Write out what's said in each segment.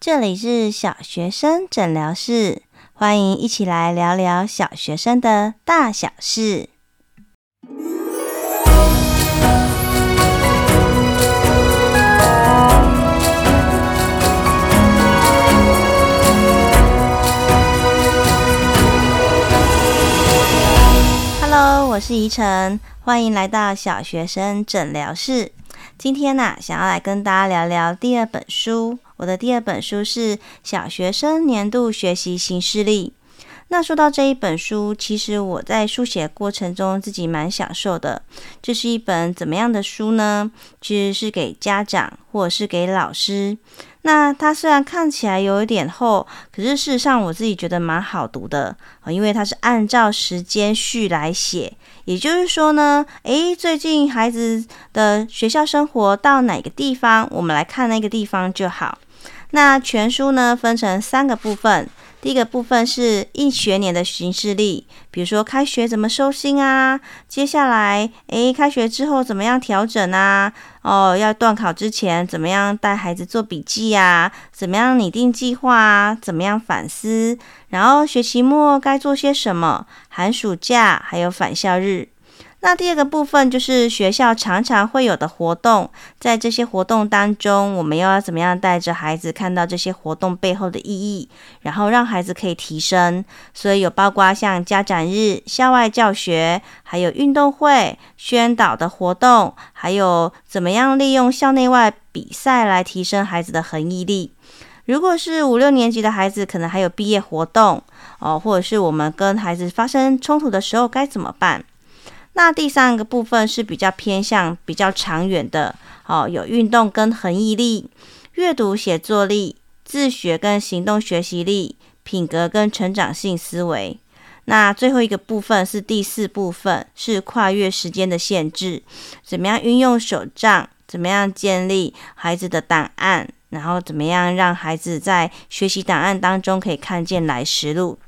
这里是小学生诊疗室，欢迎一起来聊聊小学生的大小事。Hello，我是怡晨，欢迎来到小学生诊疗室。今天呢、想要来跟大家聊聊第二本书。我的第二本书是《小学生年度学习行事历》。那说到这一本书，其实我在书写过程中自己蛮享受的。这是一本怎么样的书呢？其实是给家长或者是给老师。那它虽然看起来有一点厚，可是事实上我自己觉得蛮好读的，因为它是按照时间序来写。也就是说呢，诶，最近孩子的学校生活到哪个地方，我们来看那个地方就好。那全书呢，分成三个部分。第一个部分是一学年的行事历，比如说开学怎么收心啊，接下来诶，开学之后怎么样调整啊？哦，要段考之前怎么样带孩子做笔记啊？怎么样拟定计划啊？怎么样反思？然后学期末该做些什么？寒暑假还有返校日。那第二个部分就是学校常常会有的活动，在这些活动当中，我们又要怎么样带着孩子看到这些活动背后的意义，然后让孩子可以提升。所以有包括像家长日、校外教学，还有运动会、宣导的活动，还有怎么样利用校内外比赛来提升孩子的恒毅力。如果是五六年级的孩子，可能还有毕业活动哦，或者是我们跟孩子发生冲突的时候该怎么办？那第三个部分是比较偏向比较长远的，哦，有运动跟恒毅力、阅读写作力、自学跟行动学习力、品格跟成长性思维。那最后一个部分是第四部分，是跨越时间的限制，怎么样运用手账，怎么样建立孩子的档案，然后怎么样让孩子在学习档案当中可以看见来时路。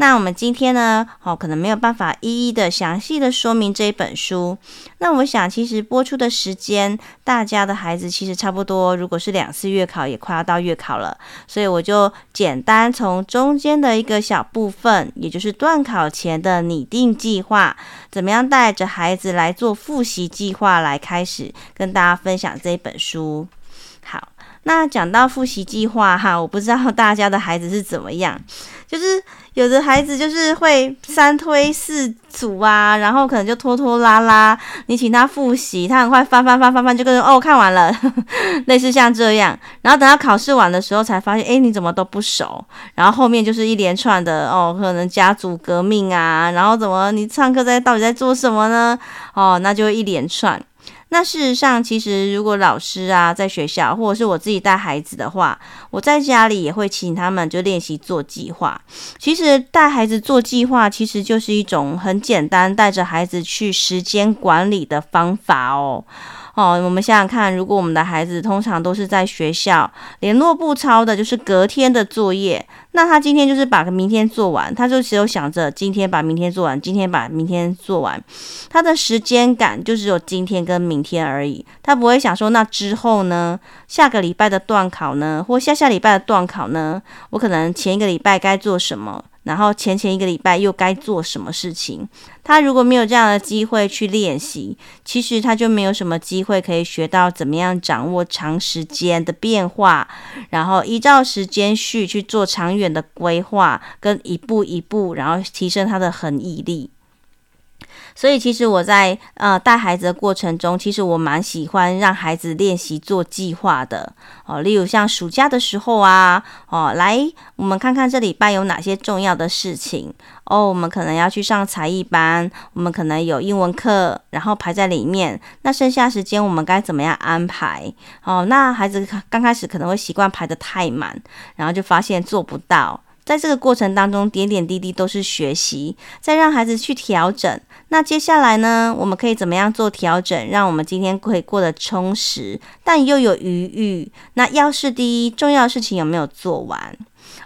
那我们今天呢，哦，可能没有办法一一的详细的说明这一本书。那我想，其实播出的时间，大家的孩子其实差不多，如果是两次月考，也快要到月考了，所以我就简单从中间的一个小部分，也就是段考前的拟定计划，怎么样带着孩子来做复习计划来开始，跟大家分享这一本书。好，那讲到复习计划哈，我不知道大家的孩子是怎么样。就是有的孩子就是会三推四阻啊，然后可能就拖拖拉拉。你请他复习，他很快翻翻翻翻翻，就跟哦看完了，类似像这样。然后等他考试完的时候才发现，哎，你怎么都不熟？然后后面就是一连串的哦，可能家族革命啊，然后怎么你上课在到底在做什么呢？哦，那就一连串。那事实上，其实如果老师啊在学校，或者是我自己带孩子的话，我在家里也会请他们就练习做计划。其实带孩子做计划，其实就是一种很简单带着孩子去时间管理的方法哦。哦，我们想想看，如果我们的孩子通常都是在学校联络簿抄的，就是隔天的作业，那他今天就是把明天做完，他就只有想着今天把明天做完，今天把明天做完，他的时间感就只有今天跟明天而已，他不会想说那之后呢，下个礼拜的段考呢，或下下礼拜的段考呢，我可能前一个礼拜该做什么？然后前前一个礼拜又该做什么事情？他如果没有这样的机会去练习，其实他就没有什么机会可以学到怎么样掌握长时间的变化，然后依照时间序去做长远的规划，跟一步一步，然后提升他的恒毅力。所以，其实我在呃带孩子的过程中，其实我蛮喜欢让孩子练习做计划的哦。例如像暑假的时候啊，哦，来我们看看这礼拜有哪些重要的事情哦。我们可能要去上才艺班，我们可能有英文课，然后排在里面。那剩下时间我们该怎么样安排？哦，那孩子刚开始可能会习惯排得太满，然后就发现做不到。在这个过程当中，点点滴滴都是学习，再让孩子去调整。那接下来呢，我们可以怎么样做调整，让我们今天可以过得充实，但又有余裕？那要是第一，重要的事情有没有做完？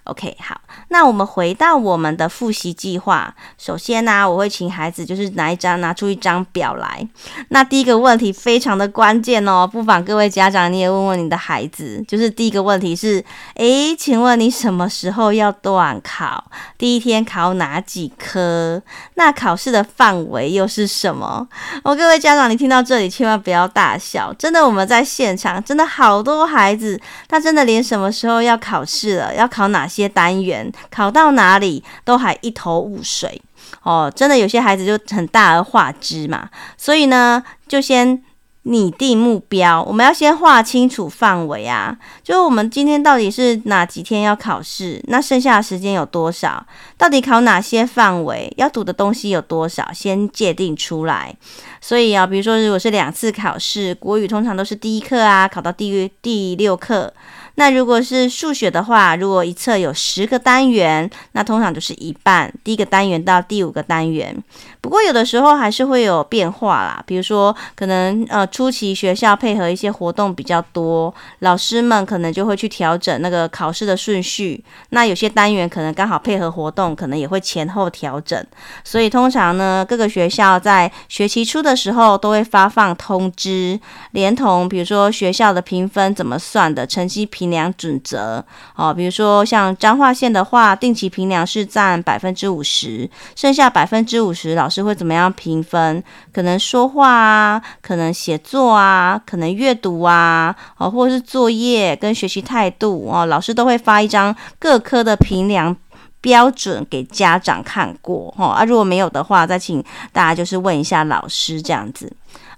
OK，好，那我们回到我们的复习计划。首先呢、我会请孩子就是拿一张拿出一张表来。那第一个问题非常的关键哦，不妨各位家长你也问问你的孩子，就是第一个问题是：诶，请问你什么时候要段考？第一天考哪几科？那考试的范围又是什么？哦，各位家长，你听到这里千万不要大笑，真的我们在现场，真的好多孩子，他真的连什么时候要考试了，要考哪些？单元考到哪里都还一头雾水哦，真的有些孩子就很大而化之嘛，所以呢，就先拟定目标，我们要先画清楚范围啊，就是我们今天到底是哪几天要考试，那剩下的时间有多少，到底考哪些范围，要读的东西有多少，先界定出来。所以啊，比如说如果是两次考试，国语通常都是第一课啊，考到第第六课。那如果是数学的话，如果一册有十个单元，那通常就是一半，第一个单元到第五个单元。不过有的时候还是会有变化啦，比如说可能呃初期学校配合一些活动比较多，老师们可能就会去调整那个考试的顺序。那有些单元可能刚好配合活动，可能也会前后调整。所以通常呢，各个学校在学期初的时候都会发放通知，连同比如说学校的评分怎么算的成绩评。评量准则哦，比如说像彰化县的话，定期评量是占百分之五十，剩下百分之五十老师会怎么样评分？可能说话啊，可能写作啊，可能阅读啊，哦，或是作业跟学习态度哦，老师都会发一张各科的评量标准给家长看过哦。啊，如果没有的话，再请大家就是问一下老师这样子。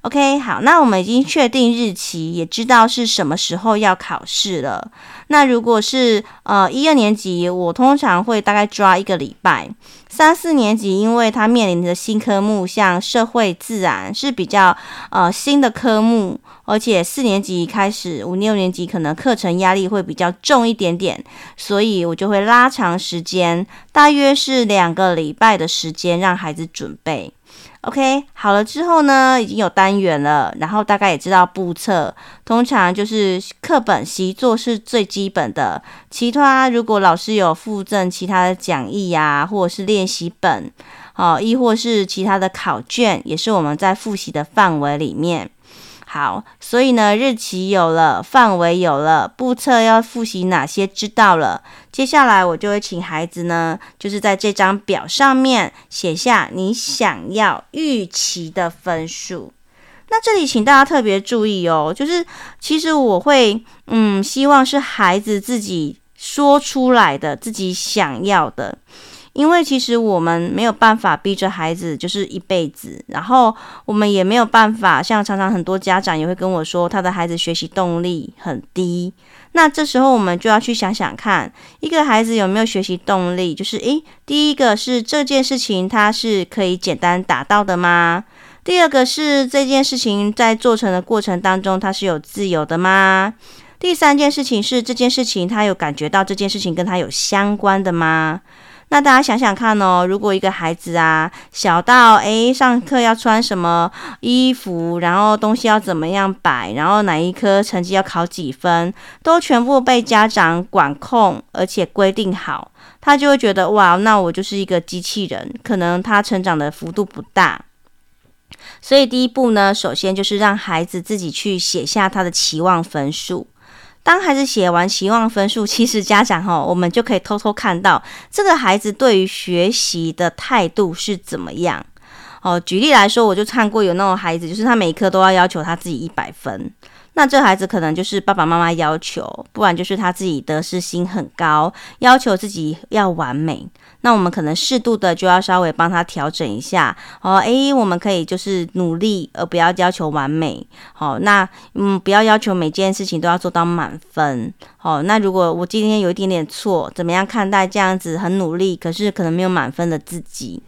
OK，好，那我们已经确定日期，也知道是什么时候要考试了。那如果是呃一二年级，我通常会大概抓一个礼拜。三四年级，因为他面临的新科目，像社会、自然是比较呃新的科目，而且四年级开始，五六年级可能课程压力会比较重一点点，所以我就会拉长时间，大约是两个礼拜的时间，让孩子准备。OK，好了之后呢，已经有单元了，然后大概也知道步测，通常就是课本习作是最基本的，其他如果老师有附赠其他的讲义呀、或者是练习本，哦，亦或是其他的考卷，也是我们在复习的范围里面。好，所以呢，日期有了，范围有了，步测要复习哪些知道了。接下来我就会请孩子呢，就是在这张表上面写下你想要预期的分数。那这里请大家特别注意哦，就是其实我会嗯，希望是孩子自己说出来的，自己想要的。因为其实我们没有办法逼着孩子就是一辈子，然后我们也没有办法，像常常很多家长也会跟我说，他的孩子学习动力很低。那这时候我们就要去想想看，一个孩子有没有学习动力？就是诶，第一个是这件事情他是可以简单达到的吗？第二个是这件事情在做成的过程当中他是有自由的吗？第三件事情是这件事情他有感觉到这件事情跟他有相关的吗？那大家想想看哦，如果一个孩子啊，小到诶上课要穿什么衣服，然后东西要怎么样摆，然后哪一科成绩要考几分，都全部被家长管控，而且规定好，他就会觉得哇，那我就是一个机器人，可能他成长的幅度不大。所以第一步呢，首先就是让孩子自己去写下他的期望分数。当孩子写完期望分数，其实家长哈，我们就可以偷偷看到这个孩子对于学习的态度是怎么样。哦，举例来说，我就看过有那种孩子，就是他每一科都要要求他自己一百分。那这孩子可能就是爸爸妈妈要求，不然就是他自己得失心很高，要求自己要完美。那我们可能适度的就要稍微帮他调整一下哦。诶，我们可以就是努力，而不要要求完美。好，那嗯，不要要求每件事情都要做到满分。好，那如果我今天有一点点错，怎么样看待这样子很努力，可是可能没有满分的自己？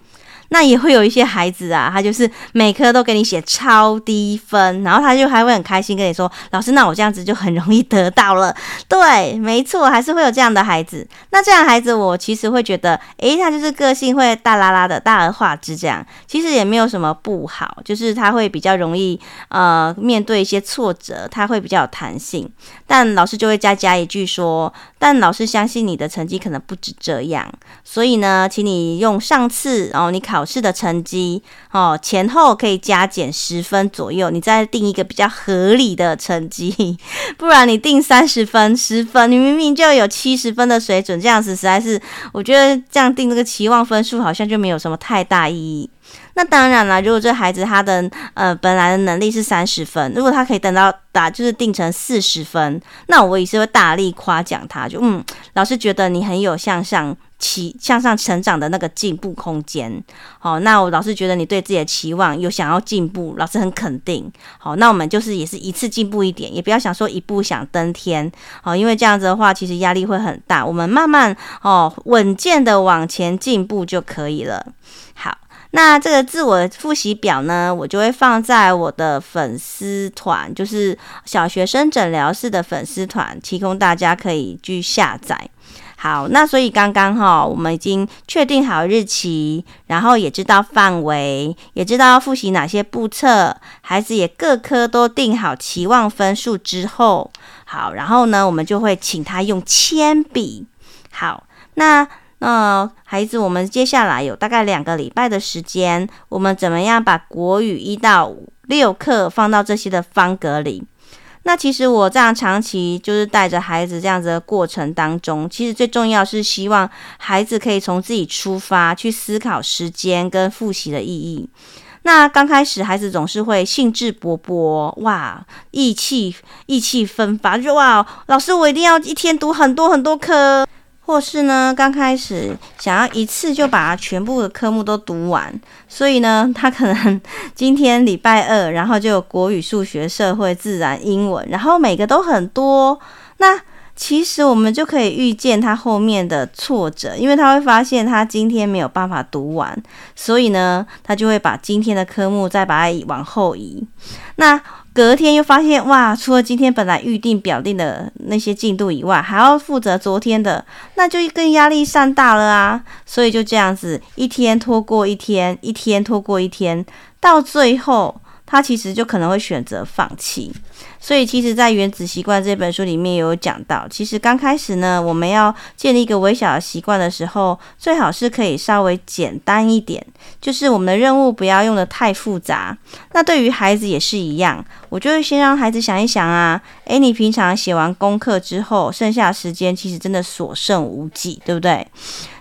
那也会有一些孩子啊，他就是每科都给你写超低分，然后他就还会很开心跟你说：“老师，那我这样子就很容易得到了。”对，没错，还是会有这样的孩子。那这样孩子，我其实会觉得，诶，他就是个性会大啦啦的，大而化之这样，其实也没有什么不好，就是他会比较容易呃面对一些挫折，他会比较有弹性。但老师就会加加一句说：“但老师相信你的成绩可能不止这样，所以呢，请你用上次哦你考。”考试的成绩哦，前后可以加减十分左右，你再定一个比较合理的成绩，不然你定三十分、十分，你明明就有七十分的水准，这样子实在是，我觉得这样定这个期望分数好像就没有什么太大意义。那当然了，如果这孩子他的呃本来的能力是三十分，如果他可以等到打就是定成四十分，那我也是会大力夸奖他，就嗯，老师觉得你很有向上期向上成长的那个进步空间。好，那我老师觉得你对自己的期望有想要进步，老师很肯定。好，那我们就是也是一次进步一点，也不要想说一步想登天。好，因为这样子的话，其实压力会很大。我们慢慢哦稳健的往前进步就可以了。好。那这个自我复习表呢，我就会放在我的粉丝团，就是小学生诊疗室的粉丝团，提供大家可以去下载。好，那所以刚刚哈，我们已经确定好日期，然后也知道范围，也知道要复习哪些步骤，孩子也各科都定好期望分数之后，好，然后呢，我们就会请他用铅笔。好，那。那孩子，我们接下来有大概两个礼拜的时间，我们怎么样把国语一到六课放到这些的方格里？那其实我这样长期就是带着孩子这样子的过程当中，其实最重要是希望孩子可以从自己出发去思考时间跟复习的意义。那刚开始孩子总是会兴致勃勃，哇，意气意气风发，就哇，老师我一定要一天读很多很多科。或是呢，刚开始想要一次就把全部的科目都读完，所以呢，他可能 今天礼拜二，然后就有国语、数学、社会、自然、英文，然后每个都很多。那其实我们就可以预见他后面的挫折，因为他会发现他今天没有办法读完，所以呢，他就会把今天的科目再把它往后移。那隔天又发现哇，除了今天本来预定表定的那些进度以外，还要负责昨天的，那就更压力山大了啊！所以就这样子，一天拖过一天，一天拖过一天，到最后，他其实就可能会选择放弃。所以，其实，在《原子习惯》这本书里面有讲到，其实刚开始呢，我们要建立一个微小的习惯的时候，最好是可以稍微简单一点，就是我们的任务不要用的太复杂。那对于孩子也是一样，我就会先让孩子想一想啊，诶，你平常写完功课之后，剩下时间其实真的所剩无几，对不对？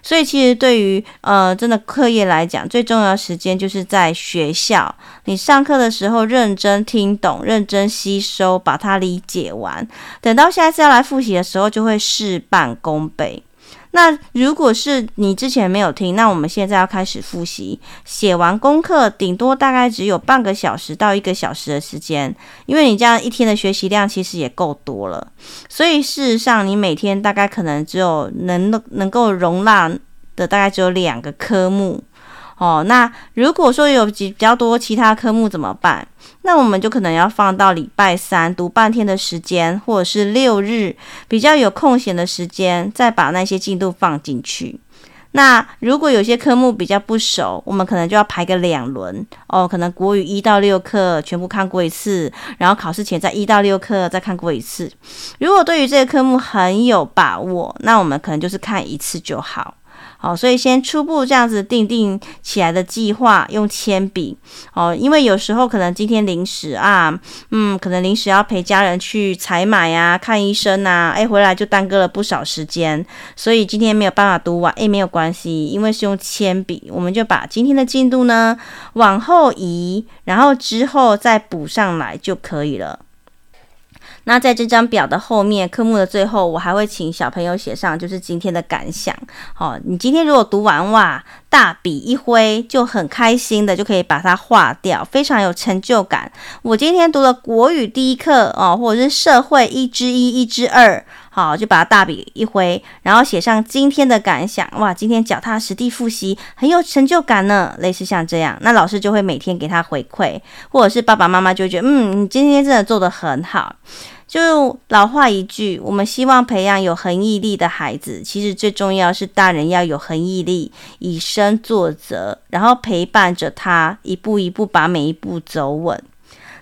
所以，其实对于呃，真的课业来讲，最重要的时间就是在学校，你上课的时候认真听懂，认真吸收，都把它理解完，等到下一次要来复习的时候，就会事半功倍。那如果是你之前没有听，那我们现在要开始复习，写完功课，顶多大概只有半个小时到一个小时的时间，因为你这样一天的学习量其实也够多了。所以事实上，你每天大概可能只有能能够容纳的大概只有两个科目。哦，那如果说有比较多其他科目怎么办？那我们就可能要放到礼拜三读半天的时间，或者是六日比较有空闲的时间，再把那些进度放进去。那如果有些科目比较不熟，我们可能就要排个两轮哦，可能国语一到六课全部看过一次，然后考试前再一到六课再看过一次。如果对于这个科目很有把握，那我们可能就是看一次就好。好，所以先初步这样子定定起来的计划，用铅笔哦，因为有时候可能今天临时啊，嗯，可能临时要陪家人去采买呀、看医生呐、啊，哎，回来就耽搁了不少时间，所以今天没有办法读完，哎，没有关系，因为是用铅笔，我们就把今天的进度呢往后移，然后之后再补上来就可以了。那在这张表的后面，科目的最后，我还会请小朋友写上就是今天的感想。好，你今天如果读完哇，大笔一挥就很开心的就可以把它划掉，非常有成就感。我今天读了国语第一课哦，或者是社会一之一、一之二。好，就把它大笔一挥，然后写上今天的感想。哇，今天脚踏实地复习，很有成就感呢。类似像这样，那老师就会每天给他回馈，或者是爸爸妈妈就觉得，嗯，你今天真的做得很好。就老话一句，我们希望培养有恒毅力的孩子。其实最重要是大人要有恒毅力，以身作则，然后陪伴着他一步一步把每一步走稳。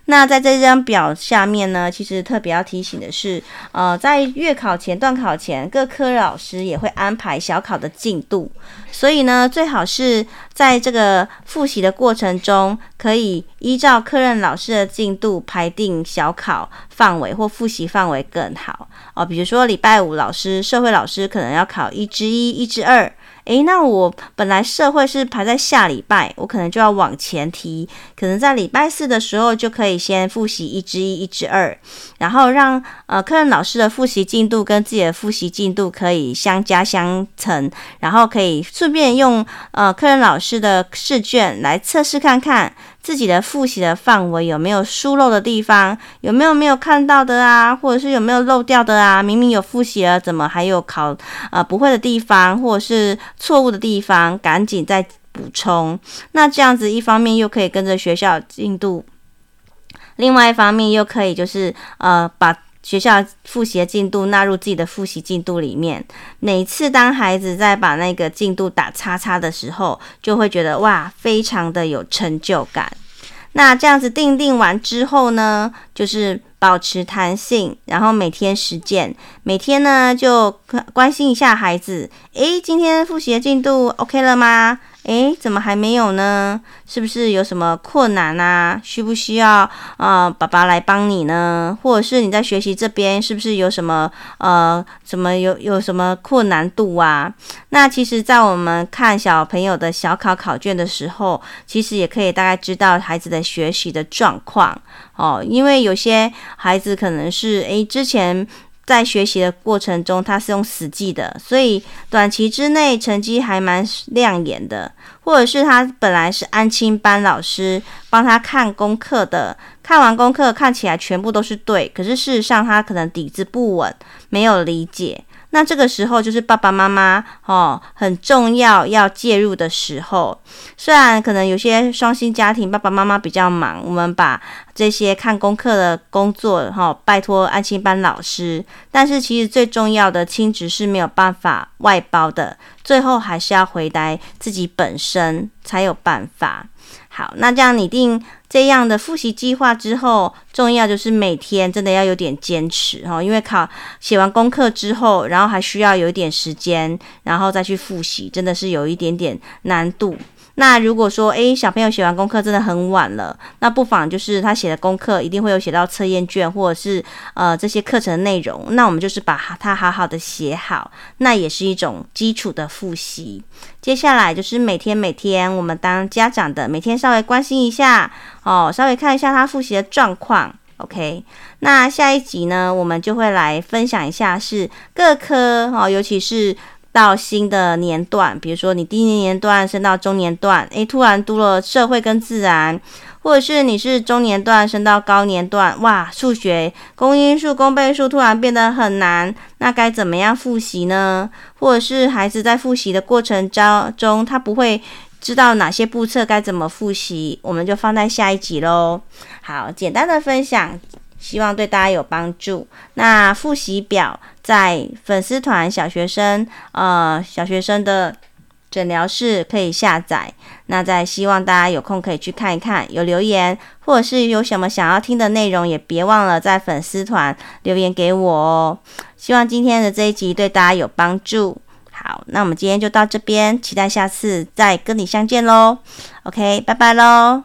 那在这张表下面呢，其实特别要提醒的是，呃，在月考前、段考前，各科老师也会安排小考的进度，所以呢，最好是在这个复习的过程中，可以依照科任老师的进度排定小考范围或复习范围更好哦。比如说礼拜五老师社会老师可能要考一之一、一至二。诶，那我本来社会是排在下礼拜，我可能就要往前提，可能在礼拜四的时候就可以先复习一至一、一至二，然后让呃客人老师的复习进度跟自己的复习进度可以相加相乘，然后可以顺便用呃客人老师的试卷来测试看看。自己的复习的范围有没有疏漏的地方？有没有没有看到的啊？或者是有没有漏掉的啊？明明有复习了，怎么还有考呃不会的地方，或者是错误的地方？赶紧再补充。那这样子一方面又可以跟着学校进度，另外一方面又可以就是呃把。学校复习的进度纳入自己的复习进度里面。每次当孩子在把那个进度打叉叉的时候，就会觉得哇，非常的有成就感。那这样子定定完之后呢，就是保持弹性，然后每天实践。每天呢就关心一下孩子，诶，今天复习的进度 OK 了吗？诶，怎么还没有呢？是不是有什么困难啊？需不需要啊、爸爸来帮你呢？或者是你在学习这边是不是有什么呃什么有有什么困难度啊？那其实，在我们看小朋友的小考考卷的时候，其实也可以大概知道孩子的学习的状况哦。因为有些孩子可能是诶之前。在学习的过程中，他是用死记的，所以短期之内成绩还蛮亮眼的。或者是他本来是安亲班老师帮他看功课的，看完功课看起来全部都是对，可是事实上他可能底子不稳，没有理解。那这个时候就是爸爸妈妈哦很重要要介入的时候。虽然可能有些双薪家庭爸爸妈妈比较忙，我们把这些看功课的工作哈、哦、拜托安心班老师，但是其实最重要的亲职是没有办法外包的，最后还是要回来自己本身才有办法。好，那这样拟定这样的复习计划之后，重要就是每天真的要有点坚持哈，因为考写完功课之后，然后还需要有一点时间，然后再去复习，真的是有一点点难度。那如果说，诶，小朋友写完功课真的很晚了，那不妨就是他写的功课一定会有写到测验卷或者是呃这些课程内容，那我们就是把它好好的写好，那也是一种基础的复习。接下来就是每天每天我们当家长的每天稍微关心一下哦，稍微看一下他复习的状况。OK，那下一集呢，我们就会来分享一下是各科哦，尤其是。到新的年段，比如说你低年年段升到中年段，诶，突然读了社会跟自然，或者是你是中年段升到高年段，哇，数学公因数、公倍数突然变得很难，那该怎么样复习呢？或者是孩子在复习的过程当中，他不会知道哪些步骤该怎么复习，我们就放在下一集喽。好，简单的分享。希望对大家有帮助。那复习表在粉丝团小学生，呃，小学生的诊疗室可以下载。那在希望大家有空可以去看一看，有留言或者是有什么想要听的内容，也别忘了在粉丝团留言给我哦。希望今天的这一集对大家有帮助。好，那我们今天就到这边，期待下次再跟你相见喽。OK，拜拜喽。